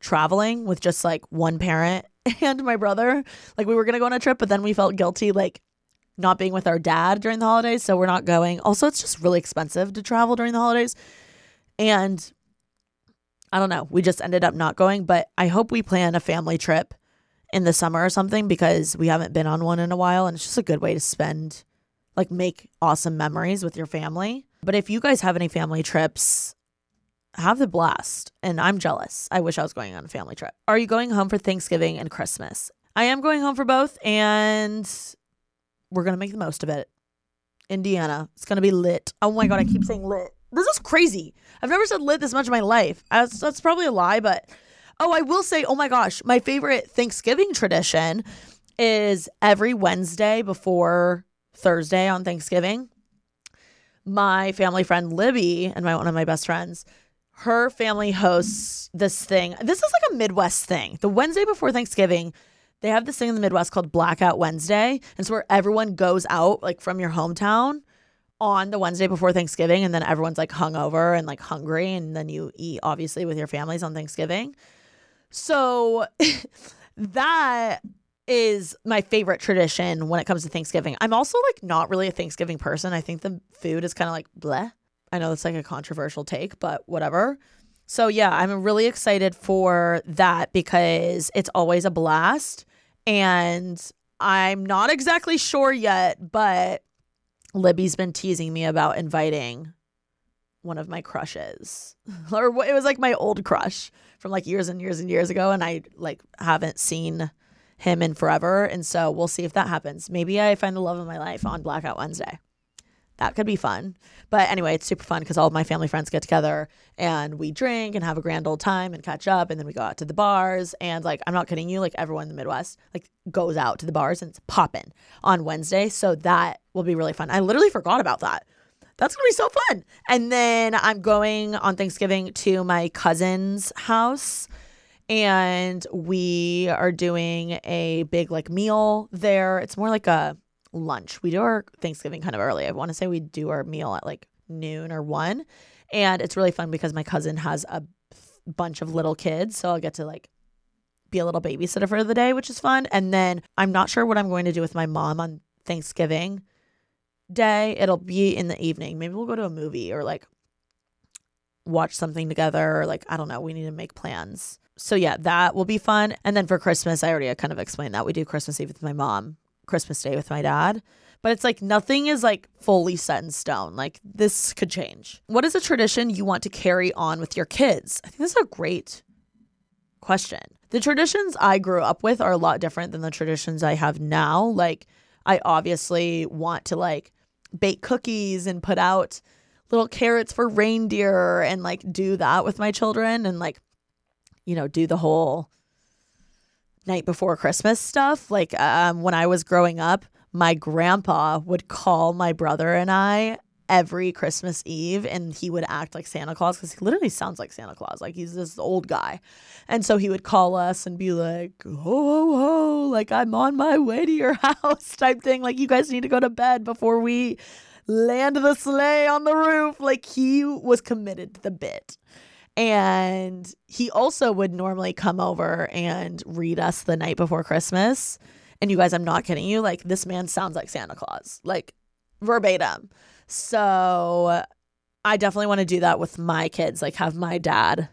traveling with just like one parent and my brother. Like we were going to go on a trip, but then we felt guilty like not being with our dad during the holidays, so we're not going. Also, it's just really expensive to travel during the holidays. And I don't know, we just ended up not going, but I hope we plan a family trip in the summer or something because we haven't been on one in a while and it's just a good way to spend like make awesome memories with your family. But if you guys have any family trips, have the blast. And I'm jealous. I wish I was going on a family trip. Are you going home for Thanksgiving and Christmas? I am going home for both and we're gonna make the most of it. Indiana, it's gonna be lit. Oh my god, I keep saying lit. This is crazy. I've never said lit this much in my life. That's probably a lie, but oh, I will say, oh my gosh, my favorite Thanksgiving tradition is every Wednesday before Thursday on Thanksgiving. My family friend Libby and my one of my best friends, her family hosts this thing. This is like a Midwest thing. The Wednesday before Thanksgiving, they have this thing in the Midwest called Blackout Wednesday. And it's where everyone goes out like from your hometown on the Wednesday before Thanksgiving and then everyone's like hungover and like hungry and then you eat obviously with your families on Thanksgiving. So that is my favorite tradition when it comes to Thanksgiving. I'm also like not really a Thanksgiving person. I think the food is kind of like bleh. I know it's like a controversial take, but whatever. So yeah, I'm really excited for that because it's always a blast. And I'm not exactly sure yet, but Libby's been teasing me about inviting one of my crushes. or it was like my old crush from like years and years and years ago and I like haven't seen him in forever and so we'll see if that happens. Maybe I find the love of my life on Blackout Wednesday that could be fun. But anyway, it's super fun because all of my family friends get together and we drink and have a grand old time and catch up. And then we go out to the bars. And like, I'm not kidding you, like everyone in the Midwest like goes out to the bars and it's popping on Wednesday. So that will be really fun. I literally forgot about that. That's gonna be so fun. And then I'm going on Thanksgiving to my cousin's house And we are doing a big like meal there. It's more like a lunch. We do our Thanksgiving kind of early. I want to say we do our meal at like noon or one. And it's really fun because my cousin has a bunch of little kids. So I'll get to like be a little babysitter for the day, which is fun. And then I'm not sure what I'm going to do with my mom on Thanksgiving day. It'll be in the evening. Maybe we'll go to a movie or like watch something together or like I don't know, we need to make plans. So yeah, that will be fun. And then for Christmas, I already kind of explained that. We do Christmas Eve with my mom, Christmas Day with my dad. But it's like nothing is like fully set in stone. Like this could change. What is a tradition you want to carry on with your kids? I think this is a great question. The traditions I grew up with are a lot different than the traditions I have now. Like I obviously want to like bake cookies and put out little carrots for reindeer and like do that with my children and like you know do the whole night before christmas stuff like um when i was growing up my grandpa would call my brother and i every christmas eve and he would act like santa claus because he literally sounds like santa claus like he's this old guy and so he would call us and be like ho ho ho like i'm on my way to your house type thing like you guys need to go to bed before we land the sleigh on the roof. Like he was committed to the bit. And he also would normally come over and read us the night before Christmas. And you guys, I'm not kidding you. Like, this man sounds like Santa Claus, like verbatim. So I definitely want to do that with my kids, like, have my dad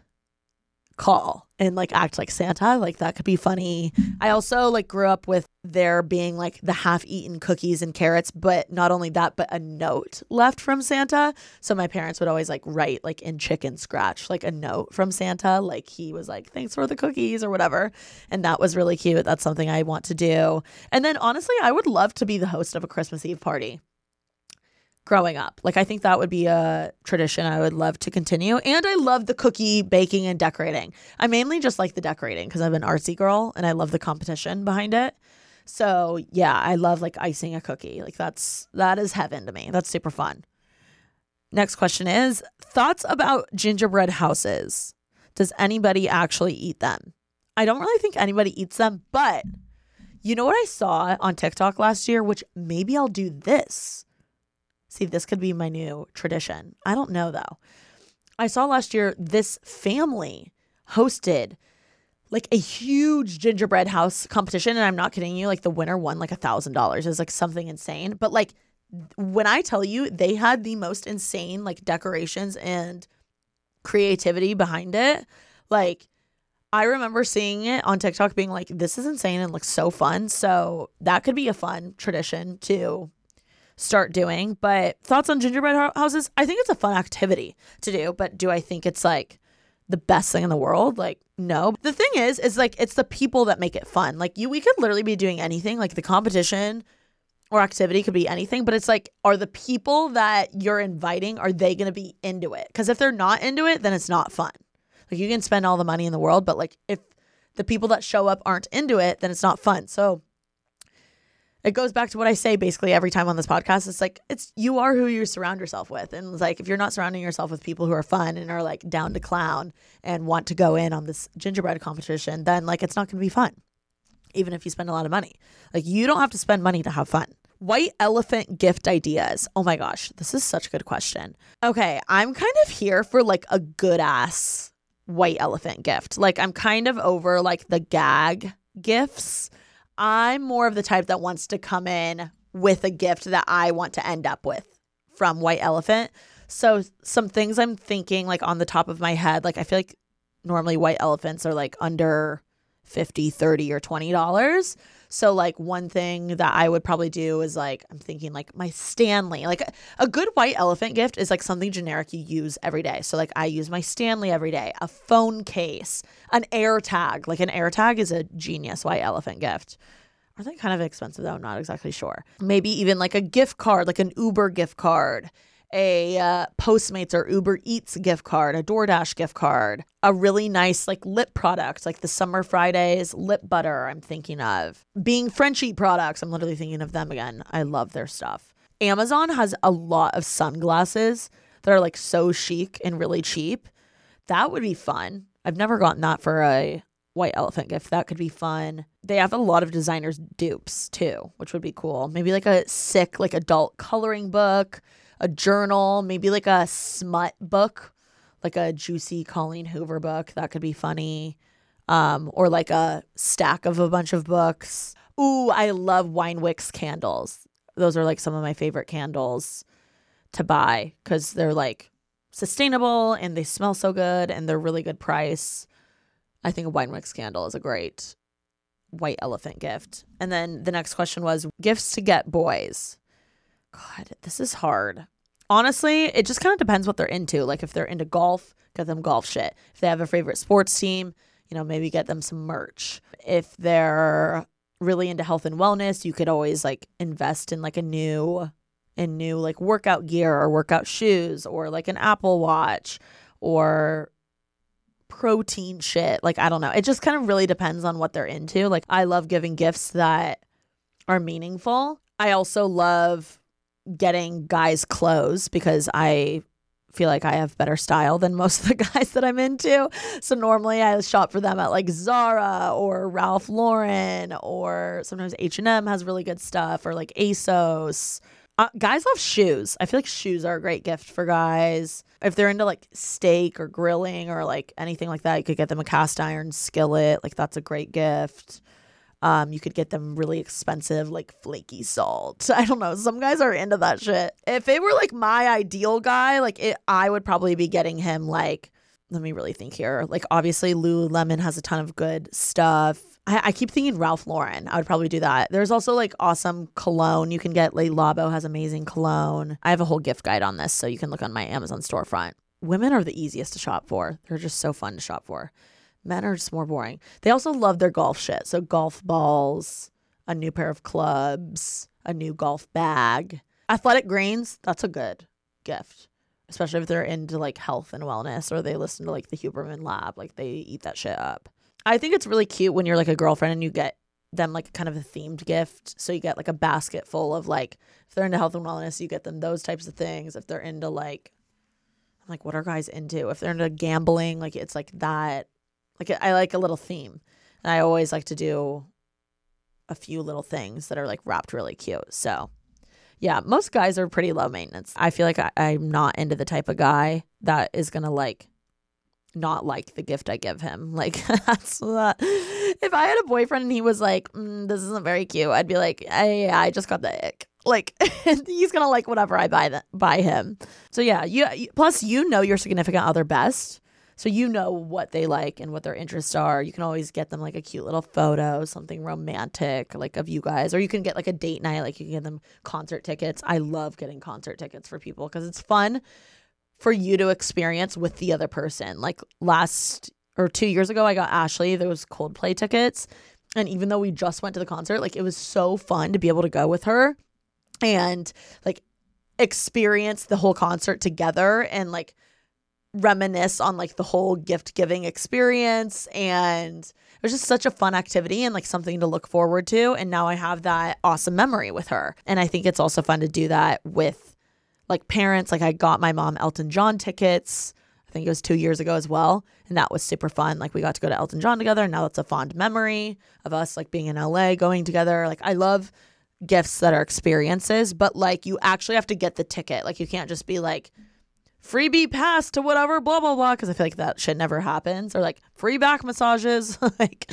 call and like act like Santa. Like that could be funny. I also like grew up with there being like the half eaten cookies and carrots, but not only that, but a note left from Santa. So my parents would always like write like in chicken scratch, like a note from Santa. Like he was like, thanks for the cookies or whatever. And that was really cute. That's something I want to do. And then honestly, I would love to be the host of a Christmas Eve party growing up. Like I think that would be a tradition I would love to continue. And I love the cookie baking and decorating. I mainly just like the decorating because I'm an artsy girl and I love the competition behind it. So yeah, I love like icing a cookie. Like that's that is heaven to me. That's super fun. Next question is thoughts about gingerbread houses. Does anybody actually eat them? I don't really think anybody eats them, but you know what I saw on TikTok last year, which maybe I'll do this. See, this could be my new tradition. I don't know though. I saw last year this family hosted like a huge gingerbread house competition. And I'm not kidding you, like the winner won like a thousand dollars. It was like something insane. But like when I tell you they had the most insane like decorations and creativity behind it, like I remember seeing it on TikTok being like, this is insane and looks so fun. So that could be a fun tradition to start doing. But thoughts on gingerbread houses? I think it's a fun activity to do, but do I think it's like the best thing in the world? Like, no. The thing is, is like it's the people that make it fun. Like you we could literally be doing anything, like the competition or activity could be anything, but it's like, are the people that you're inviting, are they gonna be into it? Because if they're not into it, then it's not fun. Like you can spend all the money in the world, but like if the people that show up aren't into it, then it's not fun. So it goes back to what I say basically every time on this podcast. It's like it's you are who you surround yourself with, and it's like if you're not surrounding yourself with people who are fun and are like down to clown and want to go in on this gingerbread competition, then like it's not going to be fun, even if you spend a lot of money. Like you don't have to spend money to have fun. White elephant gift ideas. Oh my gosh, this is such a good question. Okay, I'm kind of here for like a good ass white elephant gift. Like I'm kind of over like the gag gifts I'm more of the type that wants to come in with a gift that I want to end up with from White Elephant. So some things I'm thinking like on the top of my head, like I feel like normally white elephants are like under 50, 30 or 20 dollars. So like one thing that I would probably do is like I'm thinking like my Stanley. Like a, good white elephant gift is like something generic you use every day. So like I use my Stanley every day, a phone case, an AirTag. Like an AirTag is a genius white elephant gift. Are they kind of expensive though? I'm not exactly sure. Maybe even like a gift card, like an Uber gift card a uh, Postmates or Uber Eats gift card, a DoorDash gift card, a really nice like lip product, like the Summer Fridays lip butter. I'm thinking of being Frenshe products. I'm literally thinking of them again. I love their stuff. Amazon has a lot of sunglasses that are like so chic and really cheap. That would be fun. I've never gotten that for a white elephant gift. That could be fun. They have a lot of designers dupes too, which would be cool. Maybe like a sick like adult coloring book, a journal, maybe like a smut book, like a juicy Colleen Hoover book. That could be funny. Um, or like a stack of a bunch of books. Ooh, I love Wine-Wix candles. Those are like some of my favorite candles to buy because they're like sustainable and they smell so good and they're really good price. I think a Wine-Wix candle is a great white elephant gift. And then the next question was gifts to get boys. God, this is hard. Honestly, it just kind of depends what they're into. Like if they're into golf, get them golf shit. If they have a favorite sports team, you know, maybe get them some merch. If they're really into health and wellness, you could always like invest in like a new in new like workout gear or workout shoes or like an Apple Watch or protein shit. Like, I don't know. It just kind of really depends on what they're into. Like, I love giving gifts that are meaningful. I also love getting guys clothes because I feel like I have better style than most of the guys that I'm into. So normally I shop for them at like Zara or Ralph Lauren or sometimes H&M has really good stuff or like ASOS uh, guys love shoes. I feel like shoes are a great gift for guys. If they're into like steak or grilling or like anything like that, you could get them a cast iron skillet. Like that's a great gift. Um, you could get them really expensive, like flaky salt. I don't know. Some guys are into that shit. If it were like my ideal guy, like it, I would probably be getting him like. Let me really think here. Like obviously, Lululemon has a ton of good stuff. I, I, keep thinking Ralph Lauren. I would probably do that. There's also like awesome cologne you can get. Le Labo has amazing cologne. I have a whole gift guide on this, so you can look on my Amazon storefront. Women are the easiest to shop for. They're just so fun to shop for. Men are just more boring. They also love their golf shit. So golf balls, a new pair of clubs, a new golf bag, athletic greens. That's a good gift especially if they're into like health and wellness or they listen to like the Huberman Lab, like they eat that shit up. I think it's really cute when you're like a girlfriend and you get them like kind of a themed gift. So you get like a basket full of like if they're into health and wellness, you get them those types of things. If they're into like I'm like what are guys into? If they're into gambling, like it's like that. Like I like a little theme. And I always like to do a few little things that are like wrapped really cute. So yeah, most guys are pretty low maintenance. I feel like I, I'm not into the type of guy that is gonna like not like the gift I give him. Like that's that. If I had a boyfriend and he was like, mm, "This isn't very cute," I'd be like, "Hey, I just got the ick." Like he's gonna like whatever I buy that buy him. So yeah, you plus you know your significant other best, so you know what they like and what their interests are. You can always get them like a cute little photo, something romantic, like of you guys, or you can get like a date night. Like you can get them concert tickets. I love getting concert tickets for people because it's fun for you to experience with the other person. Like last or two years ago, I got Ashley those Coldplay tickets. And even though we just went to the concert, like it was so fun to be able to go with her and like experience the whole concert together and like reminisce on like the whole gift giving experience and it was just such a fun activity and like something to look forward to and now I have that awesome memory with her and I think it's also fun to do that with like parents. Like I got my mom Elton John tickets. I think it was two years ago as well. And that was super fun. Like we got to go to Elton John together. And now that's a fond memory of us like being in LA, going together. Like I love gifts that are experiences, but like you actually have to get the ticket. Like you can't just be like, freebie pass to whatever, blah blah blah. Because I feel like that shit never happens. Or like free back massages. like,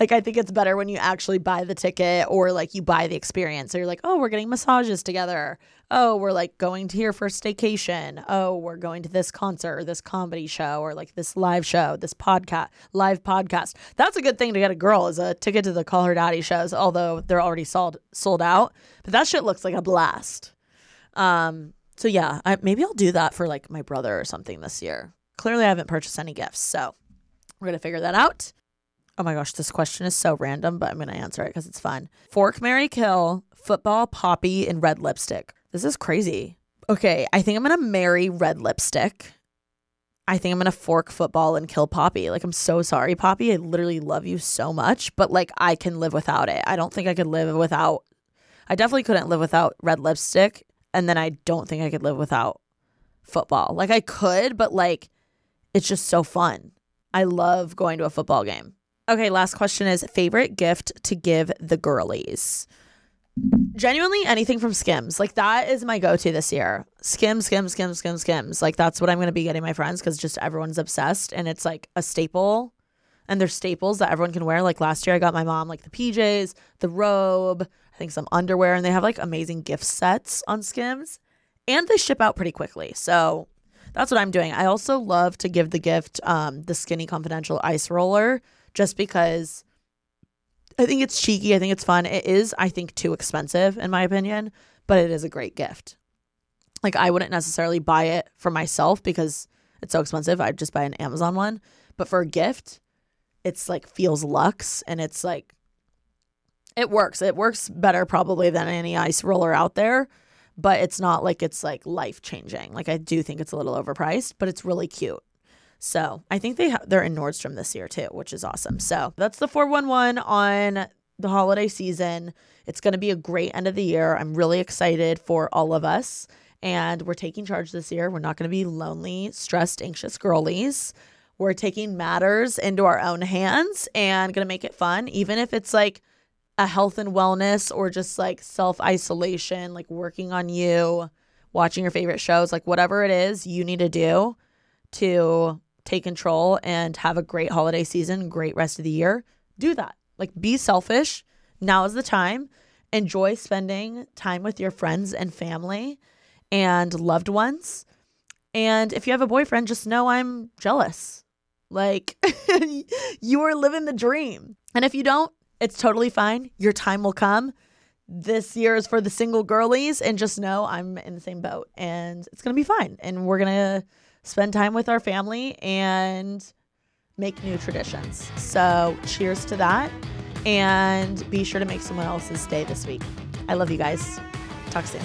like I think it's better when you actually buy the ticket or like you buy the experience. So you're like, oh, we're getting massages together. Oh, we're like going to here for staycation. Oh, we're going to this concert or this comedy show or like this live show, this podcast, live podcast. That's a good thing to get a girl is a ticket to the Call Her Daddy shows, although they're already sold sold out. But that shit looks like a blast. Um, so yeah, I, maybe I'll do that for like my brother or something this year. Clearly, I haven't purchased any gifts, so we're gonna figure that out. Oh my gosh, this question is so random, but I'm gonna answer it because it's fun. Fork, Mary, kill, football, poppy, and red lipstick. This is crazy. Okay, I think I'm gonna marry red lipstick. I think I'm gonna fork football and kill Poppy. Like, I'm so sorry, Poppy. I literally love you so much, but like, I can live without it. I don't think I could live without. I definitely couldn't live without red lipstick and then I don't think I could live without football. Like I could, but like it's just so fun. I love going to a football game. Okay, last question is favorite gift to give the girlies. Genuinely anything from Skims. Like that is my go-to this year. Skims, Skims, Skims, Skims, Skims. Like that's what I'm going to be getting my friends cuz just everyone's obsessed and it's like a staple and they're staples that everyone can wear. Like last year I got my mom like the PJs, the robe, I think some underwear and they have like amazing gift sets on Skims and they ship out pretty quickly. So that's what I'm doing. I also love to give the gift um the Skinny Confidential ice roller just because I think it's cheeky. I think it's fun. It is, I think, too expensive in my opinion, but it is a great gift. Like I wouldn't necessarily buy it for myself because it's so expensive. I'd just buy an Amazon one. But for a gift, it's like feels luxe and it's like it works. It works better probably than any ice roller out there, but it's not like it's like life changing. Like I do think it's a little overpriced, but it's really cute. So I think they ha- they're in Nordstrom this year too, which is awesome. So that's the 411 on the holiday season. It's going to be a great end of the year. I'm really excited for all of us. And we're taking charge this year. We're not going to be lonely, stressed, anxious girlies. We're taking matters into our own hands and going to make it fun, even if it's like a health and wellness or just like self isolation, like working on you, watching your favorite shows, like whatever it is you need to do to take control and have a great holiday season, great rest of the year, do that. Like be selfish. Now is the time. Enjoy spending time with your friends and family and loved ones. And if you have a boyfriend, just know I'm jealous. Like you are living the dream. And if you don't, it's totally fine. Your time will come. This year is for the single girlies, and just know I'm in the same boat and it's gonna be fine. And we're gonna spend time with our family and make new traditions. So, cheers to that. And be sure to make someone else's day this week. I love you guys. Talk soon.